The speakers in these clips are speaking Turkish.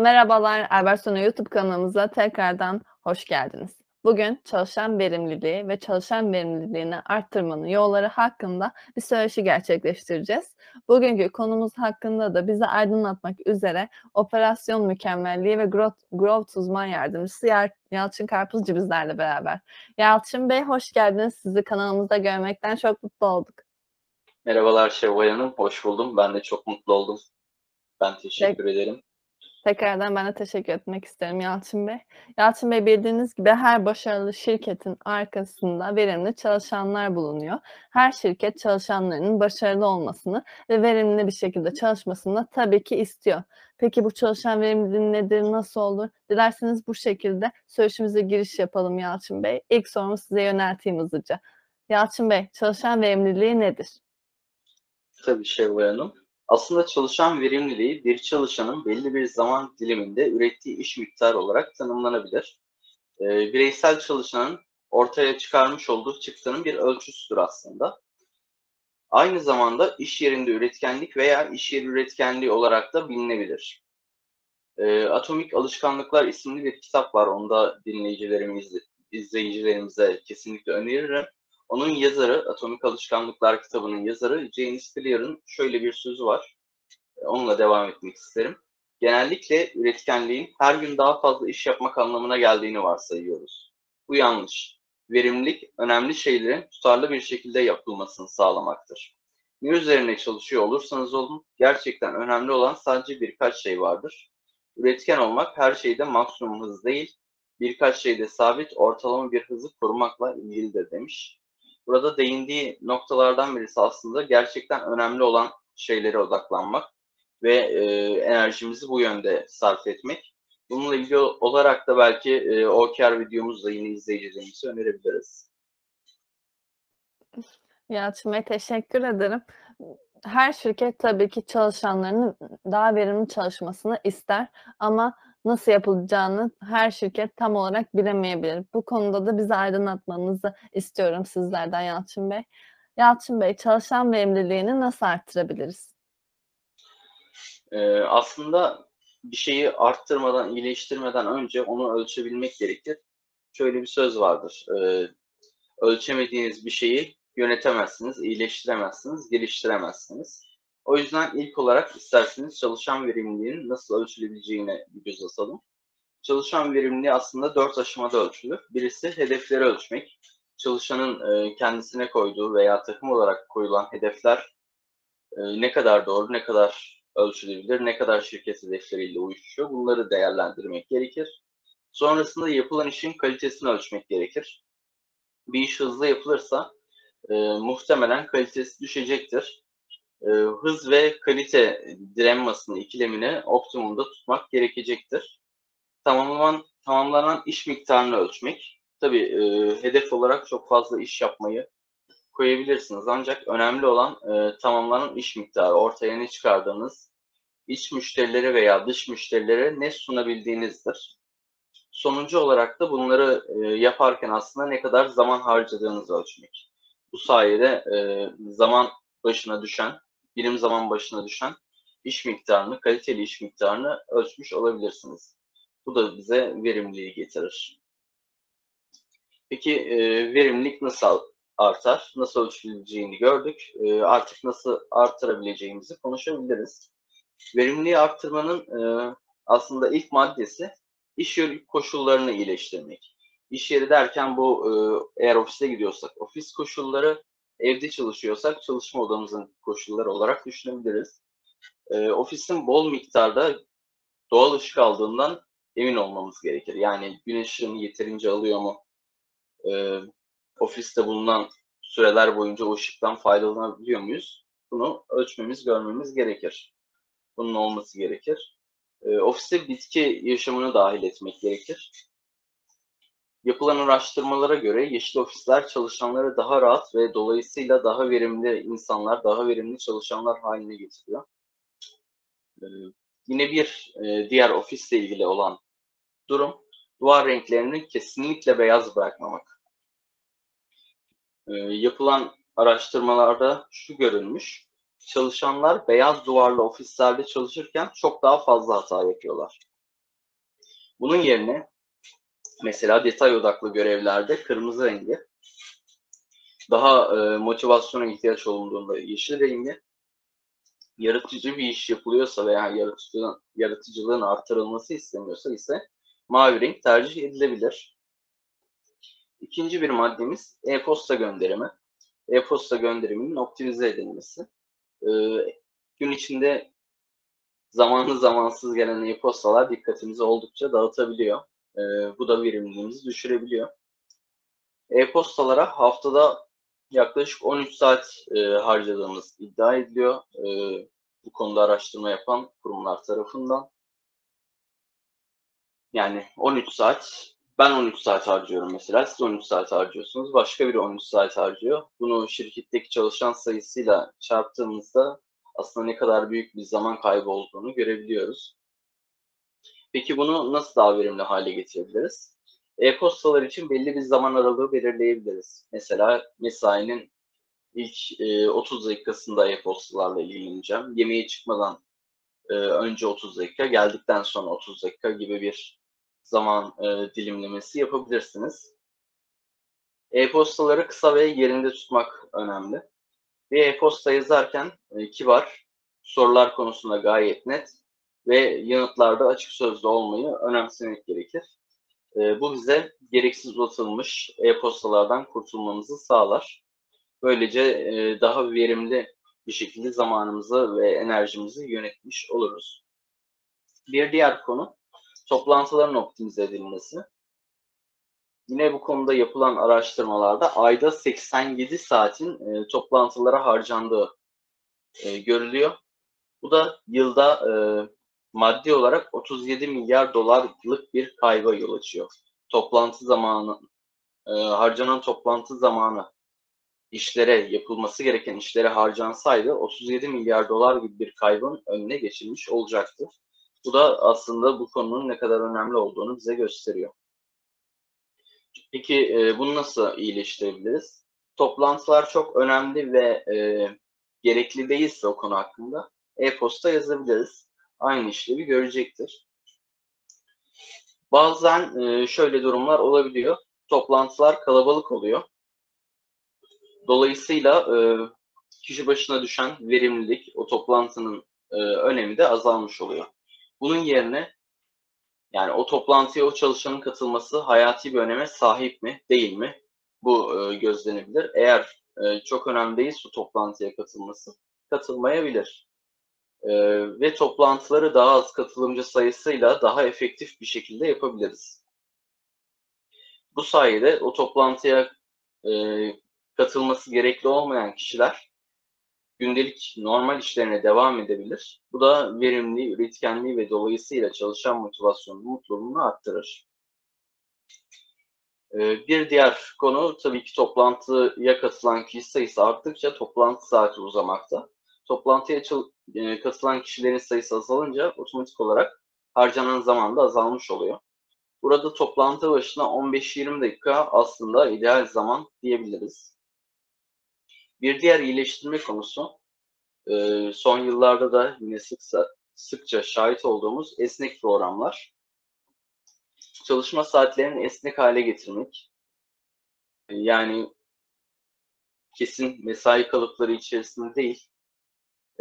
Merhabalar, Albertsona YouTube kanalımıza tekrardan hoş geldiniz. Bugün çalışan verimliliği ve çalışan verimliliğini arttırmanın yolları hakkında bir söyleşi gerçekleştireceğiz. Bugünkü konumuz hakkında da bizi aydınlatmak üzere Operasyon Mükemmelliği ve Growth, Growth Uzman Yardımcısı Yalçın Karpuzcu bizlerle beraber. Yalçın Bey hoş geldiniz. Sizi kanalımızda görmekten çok mutlu olduk. Merhabalar Şevval Hanım, hoş buldum. Ben de çok mutlu oldum. Ben teşekkür Tek, ederim. Tekrardan ben de teşekkür etmek isterim Yalçın Bey. Yalçın Bey bildiğiniz gibi her başarılı şirketin arkasında verimli çalışanlar bulunuyor. Her şirket çalışanlarının başarılı olmasını ve verimli bir şekilde çalışmasını tabii ki istiyor. Peki bu çalışan verimliliği nedir, nasıl olur? Dilerseniz bu şekilde söyleşimize giriş yapalım Yalçın Bey. İlk sorumu size yönelteyim hızlıca. Yalçın Bey, çalışan verimliliği nedir? Tabii Şevval Hanım. Aslında çalışan verimliliği bir çalışanın belli bir zaman diliminde ürettiği iş miktarı olarak tanımlanabilir. E, bireysel çalışanın ortaya çıkarmış olduğu çıktının bir ölçüsüdür aslında. Aynı zamanda iş yerinde üretkenlik veya iş yeri üretkenliği olarak da bilinebilir. E, Atomik Alışkanlıklar isimli bir kitap var. Onu da dinleyicilerimiz, izleyicilerimize kesinlikle öneririm. Onun yazarı, Atomik Alışkanlıklar kitabının yazarı James Clear'ın şöyle bir sözü var. E, onunla devam etmek isterim. Genellikle üretkenliğin her gün daha fazla iş yapmak anlamına geldiğini varsayıyoruz. Bu yanlış. Verimlilik, önemli şeylerin tutarlı bir şekilde yapılmasını sağlamaktır. Ne üzerine çalışıyor olursanız olun, gerçekten önemli olan sadece birkaç şey vardır. Üretken olmak her şeyde maksimum hız değil, birkaç şeyde sabit ortalama bir hızı korumakla ilgilidir demiş. Burada değindiği noktalardan birisi aslında gerçekten önemli olan şeylere odaklanmak ve e, enerjimizi bu yönde sarf etmek. Bununla ilgili olarak da belki e, OKR videomuzda yine izleyicilerimize önerebiliriz. Yalçın Bey teşekkür ederim. Her şirket tabii ki çalışanlarının daha verimli çalışmasını ister ama nasıl yapılacağını her şirket tam olarak bilemeyebilir. Bu konuda da bizi aydınlatmanızı istiyorum sizlerden Yalçın Bey. Yalçın Bey, çalışan verimliliğini nasıl arttırabiliriz? Ee, aslında bir şeyi arttırmadan, iyileştirmeden önce onu ölçebilmek gerekir. Şöyle bir söz vardır. Ee, ölçemediğiniz bir şeyi yönetemezsiniz, iyileştiremezsiniz, geliştiremezsiniz. O yüzden ilk olarak isterseniz çalışan verimliliğinin nasıl ölçülebileceğine bir göz atalım. Çalışan verimliliği aslında dört aşamada ölçülür. Birisi hedefleri ölçmek. Çalışanın e, kendisine koyduğu veya takım olarak koyulan hedefler e, ne kadar doğru, ne kadar ölçülebilir, ne kadar şirket hedefleriyle uyuşuyor bunları değerlendirmek gerekir. Sonrasında yapılan işin kalitesini ölçmek gerekir. Bir iş hızlı yapılırsa e, muhtemelen kalitesi düşecektir e, hız ve kalite dilemmasını, ikilemini optimumda tutmak gerekecektir. Tamamlanan, tamamlanan iş miktarını ölçmek. Tabii e, hedef olarak çok fazla iş yapmayı koyabilirsiniz. Ancak önemli olan e, tamamlanan iş miktarı. Ortaya ne çıkardığınız, iç müşterilere veya dış müşterilere ne sunabildiğinizdir. Sonuncu olarak da bunları e, yaparken aslında ne kadar zaman harcadığınızı ölçmek. Bu sayede e, zaman başına düşen birim zaman başına düşen iş miktarını, kaliteli iş miktarını ölçmüş olabilirsiniz. Bu da bize verimliliği getirir. Peki e, verimlilik nasıl artar? Nasıl ölçüleceğini gördük. E, artık nasıl artırabileceğimizi konuşabiliriz. Verimliliği arttırmanın e, aslında ilk maddesi iş yeri koşullarını iyileştirmek. İş yeri derken bu e, eğer ofise gidiyorsak ofis koşulları, evde çalışıyorsak çalışma odamızın koşulları olarak düşünebiliriz. E, ofisin bol miktarda doğal ışık aldığından emin olmamız gerekir. Yani güneş ışığını yeterince alıyor mu? E, ofiste bulunan süreler boyunca o ışıktan faydalanabiliyor muyuz? Bunu ölçmemiz, görmemiz gerekir. Bunun olması gerekir. E, ofiste bitki yaşamını dahil etmek gerekir. Yapılan araştırmalara göre yeşil ofisler çalışanları daha rahat ve dolayısıyla daha verimli insanlar, daha verimli çalışanlar haline getiriyor. Ee, yine bir e, diğer ofisle ilgili olan durum, duvar renklerini kesinlikle beyaz bırakmamak. Ee, yapılan araştırmalarda şu görülmüş, çalışanlar beyaz duvarlı ofislerde çalışırken çok daha fazla hata yapıyorlar. Bunun yerine mesela detay odaklı görevlerde kırmızı rengi, daha e, motivasyona ihtiyaç olduğunda yeşil rengi, yaratıcı bir iş yapılıyorsa veya yaratıcılığın, yaratıcılığın artırılması isteniyorsa ise mavi renk tercih edilebilir. İkinci bir maddemiz e-posta gönderimi. E-posta gönderiminin optimize edilmesi. Ee, gün içinde zamanlı zamansız gelen e-postalar dikkatimizi oldukça dağıtabiliyor. Ee, bu da verimliliğimizi düşürebiliyor. E-postalara haftada yaklaşık 13 saat e, harcadığımız iddia ediliyor. E, bu konuda araştırma yapan kurumlar tarafından. Yani 13 saat, ben 13 saat harcıyorum mesela, siz 13 saat harcıyorsunuz, başka biri 13 saat harcıyor. Bunu şirketteki çalışan sayısıyla çarptığımızda aslında ne kadar büyük bir zaman kaybı olduğunu görebiliyoruz. Peki bunu nasıl daha verimli hale getirebiliriz? E-postalar için belli bir zaman aralığı belirleyebiliriz. Mesela mesainin ilk e, 30 dakikasında e-postalarla ilgileneceğim. Yemeğe çıkmadan e, önce 30 dakika, geldikten sonra 30 dakika gibi bir zaman e, dilimlemesi yapabilirsiniz. E-postaları kısa ve yerinde tutmak önemli. Bir e-posta yazarken e, kibar, sorular konusunda gayet net ve yanıtlarda açık sözlü olmayı önemsemek gerekir. E, bu bize gereksiz uzatılmış e-postalardan kurtulmamızı sağlar. Böylece e, daha verimli bir şekilde zamanımızı ve enerjimizi yönetmiş oluruz. Bir diğer konu toplantıların optimize edilmesi. Yine bu konuda yapılan araştırmalarda ayda 87 saatin e, toplantılara harcandığı e, görülüyor. Bu da yılda e, maddi olarak 37 milyar dolarlık bir kayba yol açıyor. Toplantı zamanı, e, harcanan toplantı zamanı işlere, yapılması gereken işlere harcansaydı 37 milyar dolar gibi bir kaybın önüne geçilmiş olacaktı. Bu da aslında bu konunun ne kadar önemli olduğunu bize gösteriyor. Peki e, bunu nasıl iyileştirebiliriz? Toplantılar çok önemli ve e, gerekli değilse o konu hakkında e-posta yazabiliriz. Aynı işlevi görecektir. Bazen e, şöyle durumlar olabiliyor. Toplantılar kalabalık oluyor. Dolayısıyla e, kişi başına düşen verimlilik, o toplantının e, önemi de azalmış oluyor. Bunun yerine yani o toplantıya o çalışanın katılması hayati bir öneme sahip mi, değil mi? Bu gözlenebilir. Eğer çok önemli değilse o toplantıya katılması, katılmayabilir. E, ve toplantıları daha az katılımcı sayısıyla daha efektif bir şekilde yapabiliriz. Bu sayede o toplantıya e, katılması gerekli olmayan kişiler gündelik normal işlerine devam edebilir. Bu da verimliliği, üretkenliği ve dolayısıyla çalışan motivasyonunu, mutluluğunu arttırır. Ee, bir diğer konu tabii ki toplantıya katılan kişi sayısı arttıkça toplantı saati uzamakta. Toplantıya e, katılan kişilerin sayısı azalınca otomatik olarak harcanan zaman da azalmış oluyor. Burada toplantı başına 15-20 dakika aslında ideal zaman diyebiliriz. Bir diğer iyileştirme konusu e, son yıllarda da yine sıkça, sıkça şahit olduğumuz esnek programlar. Çalışma saatlerini esnek hale getirmek. Yani kesin mesai kalıpları içerisinde değil,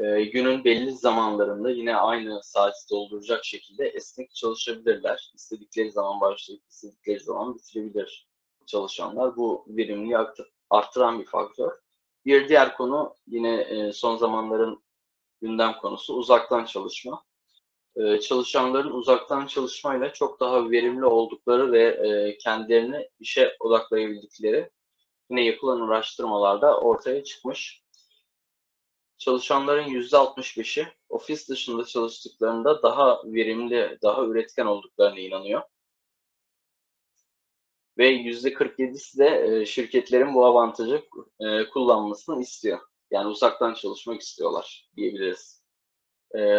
e, günün belli zamanlarında yine aynı saati dolduracak şekilde esnek çalışabilirler. İstedikleri zaman başlayıp istedikleri zaman bitirebilir çalışanlar. Bu verimliliği arttıran bir faktör. Bir diğer konu yine e, son zamanların gündem konusu uzaktan çalışma. E, çalışanların uzaktan çalışmayla çok daha verimli oldukları ve e, kendilerini işe odaklayabildikleri yine yapılan araştırmalarda ortaya çıkmış. Çalışanların %65'i ofis dışında çalıştıklarında daha verimli, daha üretken olduklarına inanıyor ve yüzde 47'si de şirketlerin bu avantajı kullanmasını istiyor. Yani uzaktan çalışmak istiyorlar diyebiliriz.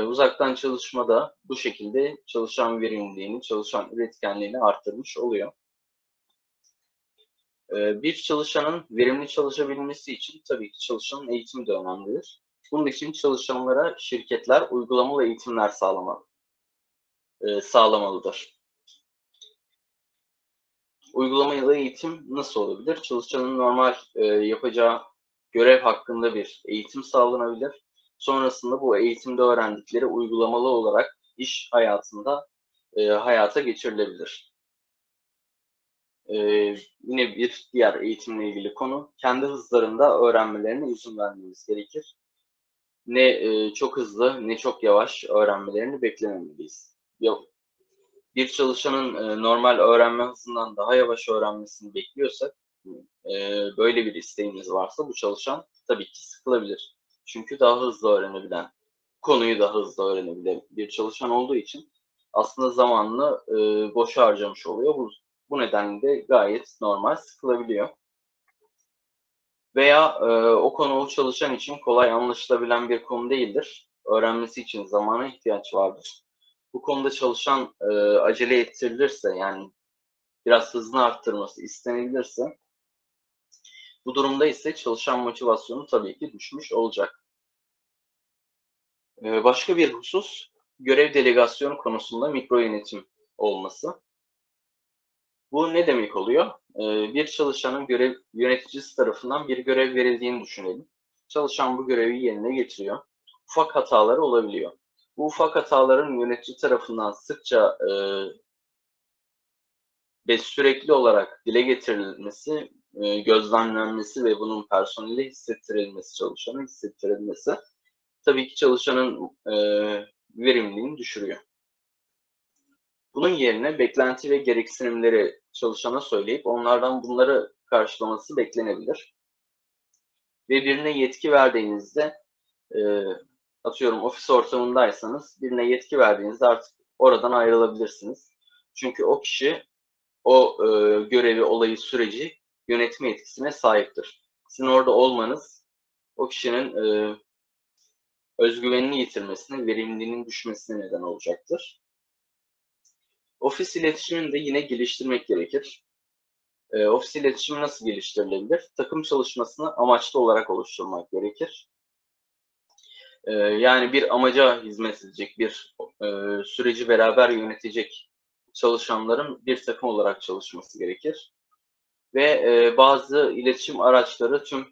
Uzaktan çalışma da bu şekilde çalışan verimliliğini, çalışan üretkenliğini arttırmış oluyor. Bir çalışanın verimli çalışabilmesi için tabii ki çalışanın eğitimi de önemlidir. Bunun için çalışanlara şirketler uygulamalı eğitimler sağlama, sağlamalıdır. Uygulamalı eğitim nasıl olabilir? Çalışanın normal e, yapacağı görev hakkında bir eğitim sağlanabilir. Sonrasında bu eğitimde öğrendikleri uygulamalı olarak iş hayatında e, hayata geçirilebilir. E, yine bir diğer eğitimle ilgili konu, kendi hızlarında öğrenmelerine izin vermemiz gerekir. Ne e, çok hızlı ne çok yavaş öğrenmelerini beklememeliyiz. Bir çalışanın e, normal öğrenme hızından daha yavaş öğrenmesini bekliyorsak, e, böyle bir isteğimiz varsa bu çalışan tabii ki sıkılabilir. Çünkü daha hızlı öğrenebilen, konuyu daha hızlı öğrenebilen bir çalışan olduğu için aslında zamanını e, boşa harcamış oluyor. Bu, bu nedenle de gayet normal sıkılabiliyor. Veya e, o konu çalışan için kolay anlaşılabilen bir konu değildir. Öğrenmesi için zamana ihtiyaç vardır. Bu konuda çalışan e, acele ettirilirse yani biraz hızını arttırması istenilirse bu durumda ise çalışan motivasyonu tabii ki düşmüş olacak. E, başka bir husus görev delegasyonu konusunda mikro yönetim olması. Bu ne demek oluyor? Ee, bir çalışanın görev yöneticisi tarafından bir görev verildiğini düşünelim. Çalışan bu görevi yerine getiriyor. Ufak hataları olabiliyor. Bu ufak hataların yönetici tarafından sıkça e, ve sürekli olarak dile getirilmesi, e, gözlemlenmesi ve bunun personele hissettirilmesi, çalışana hissettirilmesi tabii ki çalışanın e, verimliliğini düşürüyor. Bunun yerine beklenti ve gereksinimleri çalışana söyleyip onlardan bunları karşılaması beklenebilir. Ve birine yetki verdiğinizde e, atıyorum ofis ortamındaysanız birine yetki verdiğinizde artık oradan ayrılabilirsiniz. Çünkü o kişi o e, görevi, olayı, süreci yönetme yetkisine sahiptir. Sizin orada olmanız o kişinin e, özgüvenini yitirmesine, verimliliğinin düşmesine neden olacaktır. Ofis iletişimini de yine geliştirmek gerekir. E, ofis iletişimi nasıl geliştirilebilir? Takım çalışmasını amaçlı olarak oluşturmak gerekir. E, yani bir amaca hizmet edecek, bir e, süreci beraber yönetecek çalışanların bir takım olarak çalışması gerekir. Ve e, bazı iletişim araçları tüm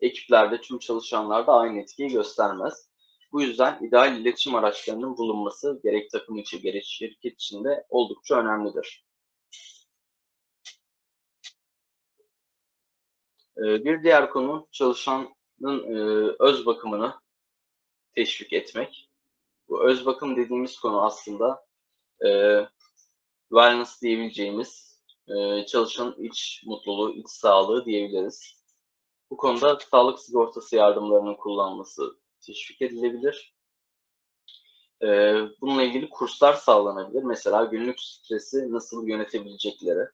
ekiplerde, tüm çalışanlarda aynı etkiyi göstermez. Bu yüzden ideal iletişim araçlarının bulunması gerek takım içi gerek şirket içinde oldukça önemlidir. Ee, bir diğer konu çalışanın e, öz bakımını teşvik etmek. Bu öz bakım dediğimiz konu aslında e, wellness diyebileceğimiz e, çalışanın iç mutluluğu, iç sağlığı diyebiliriz. Bu konuda sağlık sigortası yardımlarının kullanılması teşvik edilebilir. Ee, bununla ilgili kurslar sağlanabilir. Mesela günlük stresi nasıl yönetebilecekleri.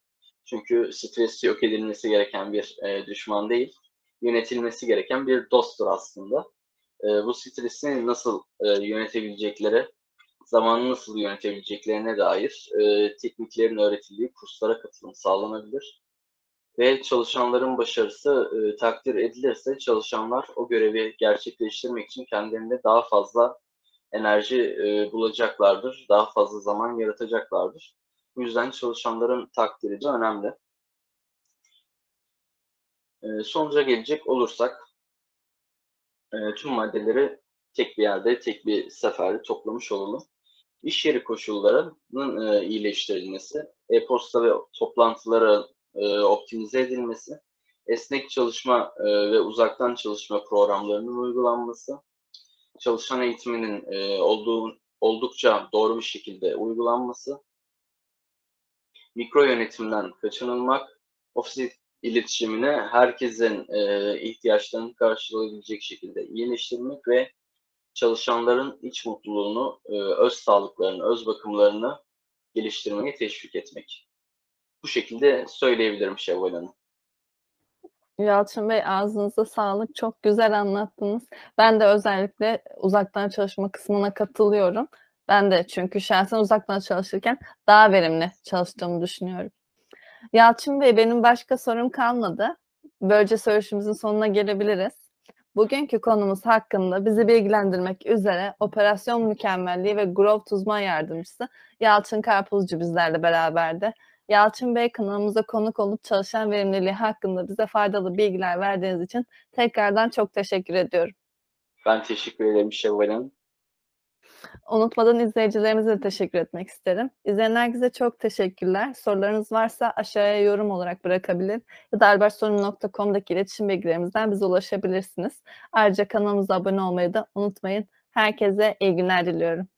Çünkü stres yok edilmesi gereken bir e, düşman değil, yönetilmesi gereken bir dosttur aslında. E, bu stresi nasıl e, yönetebilecekleri, zamanı nasıl yönetebileceklerine dair e, tekniklerin öğretildiği kurslara katılım sağlanabilir ve çalışanların başarısı e, takdir edilirse çalışanlar o görevi gerçekleştirmek için kendilerinde daha fazla enerji e, bulacaklardır, daha fazla zaman yaratacaklardır. Bu yüzden çalışanların takdiri de önemli. E, sonuca gelecek olursak e, tüm maddeleri tek bir yerde, tek bir seferde toplamış olalım. İş yeri koşullarının e, iyileştirilmesi, e-posta ve toplantıları e, optimize edilmesi, esnek çalışma e, ve uzaktan çalışma programlarının uygulanması, çalışan eğitiminin e, olduğu, oldukça doğru bir şekilde uygulanması, mikro yönetimden kaçınılmak, ofis iletişimine herkesin e, ihtiyaçlarını karşılayabilecek şekilde iyileştirmek ve çalışanların iç mutluluğunu, e, öz sağlıklarını, öz bakımlarını geliştirmeyi teşvik etmek. Bu şekilde söyleyebilirim Şevval Hanım. Yalçın Bey ağzınıza sağlık. Çok güzel anlattınız. Ben de özellikle uzaktan çalışma kısmına katılıyorum. Ben de çünkü şahsen uzaktan çalışırken daha verimli çalıştığımı düşünüyorum. Yalçın Bey benim başka sorum kalmadı. Böylece söyleşimizin sonuna gelebiliriz. Bugünkü konumuz hakkında bizi bilgilendirmek üzere Operasyon Mükemmelliği ve Growth Uzman Yardımcısı Yalçın Karpuzcu bizlerle beraberdi. Yalçın Bey kanalımıza konuk olup çalışan verimliliği hakkında bize faydalı bilgiler verdiğiniz için tekrardan çok teşekkür ediyorum. Ben teşekkür ederim Şevval Hanım. Unutmadan izleyicilerimize de teşekkür etmek isterim. İzleyen herkese çok teşekkürler. Sorularınız varsa aşağıya yorum olarak bırakabilir ya da albertsorun.com'daki iletişim bilgilerimizden bize ulaşabilirsiniz. Ayrıca kanalımıza abone olmayı da unutmayın. Herkese iyi günler diliyorum.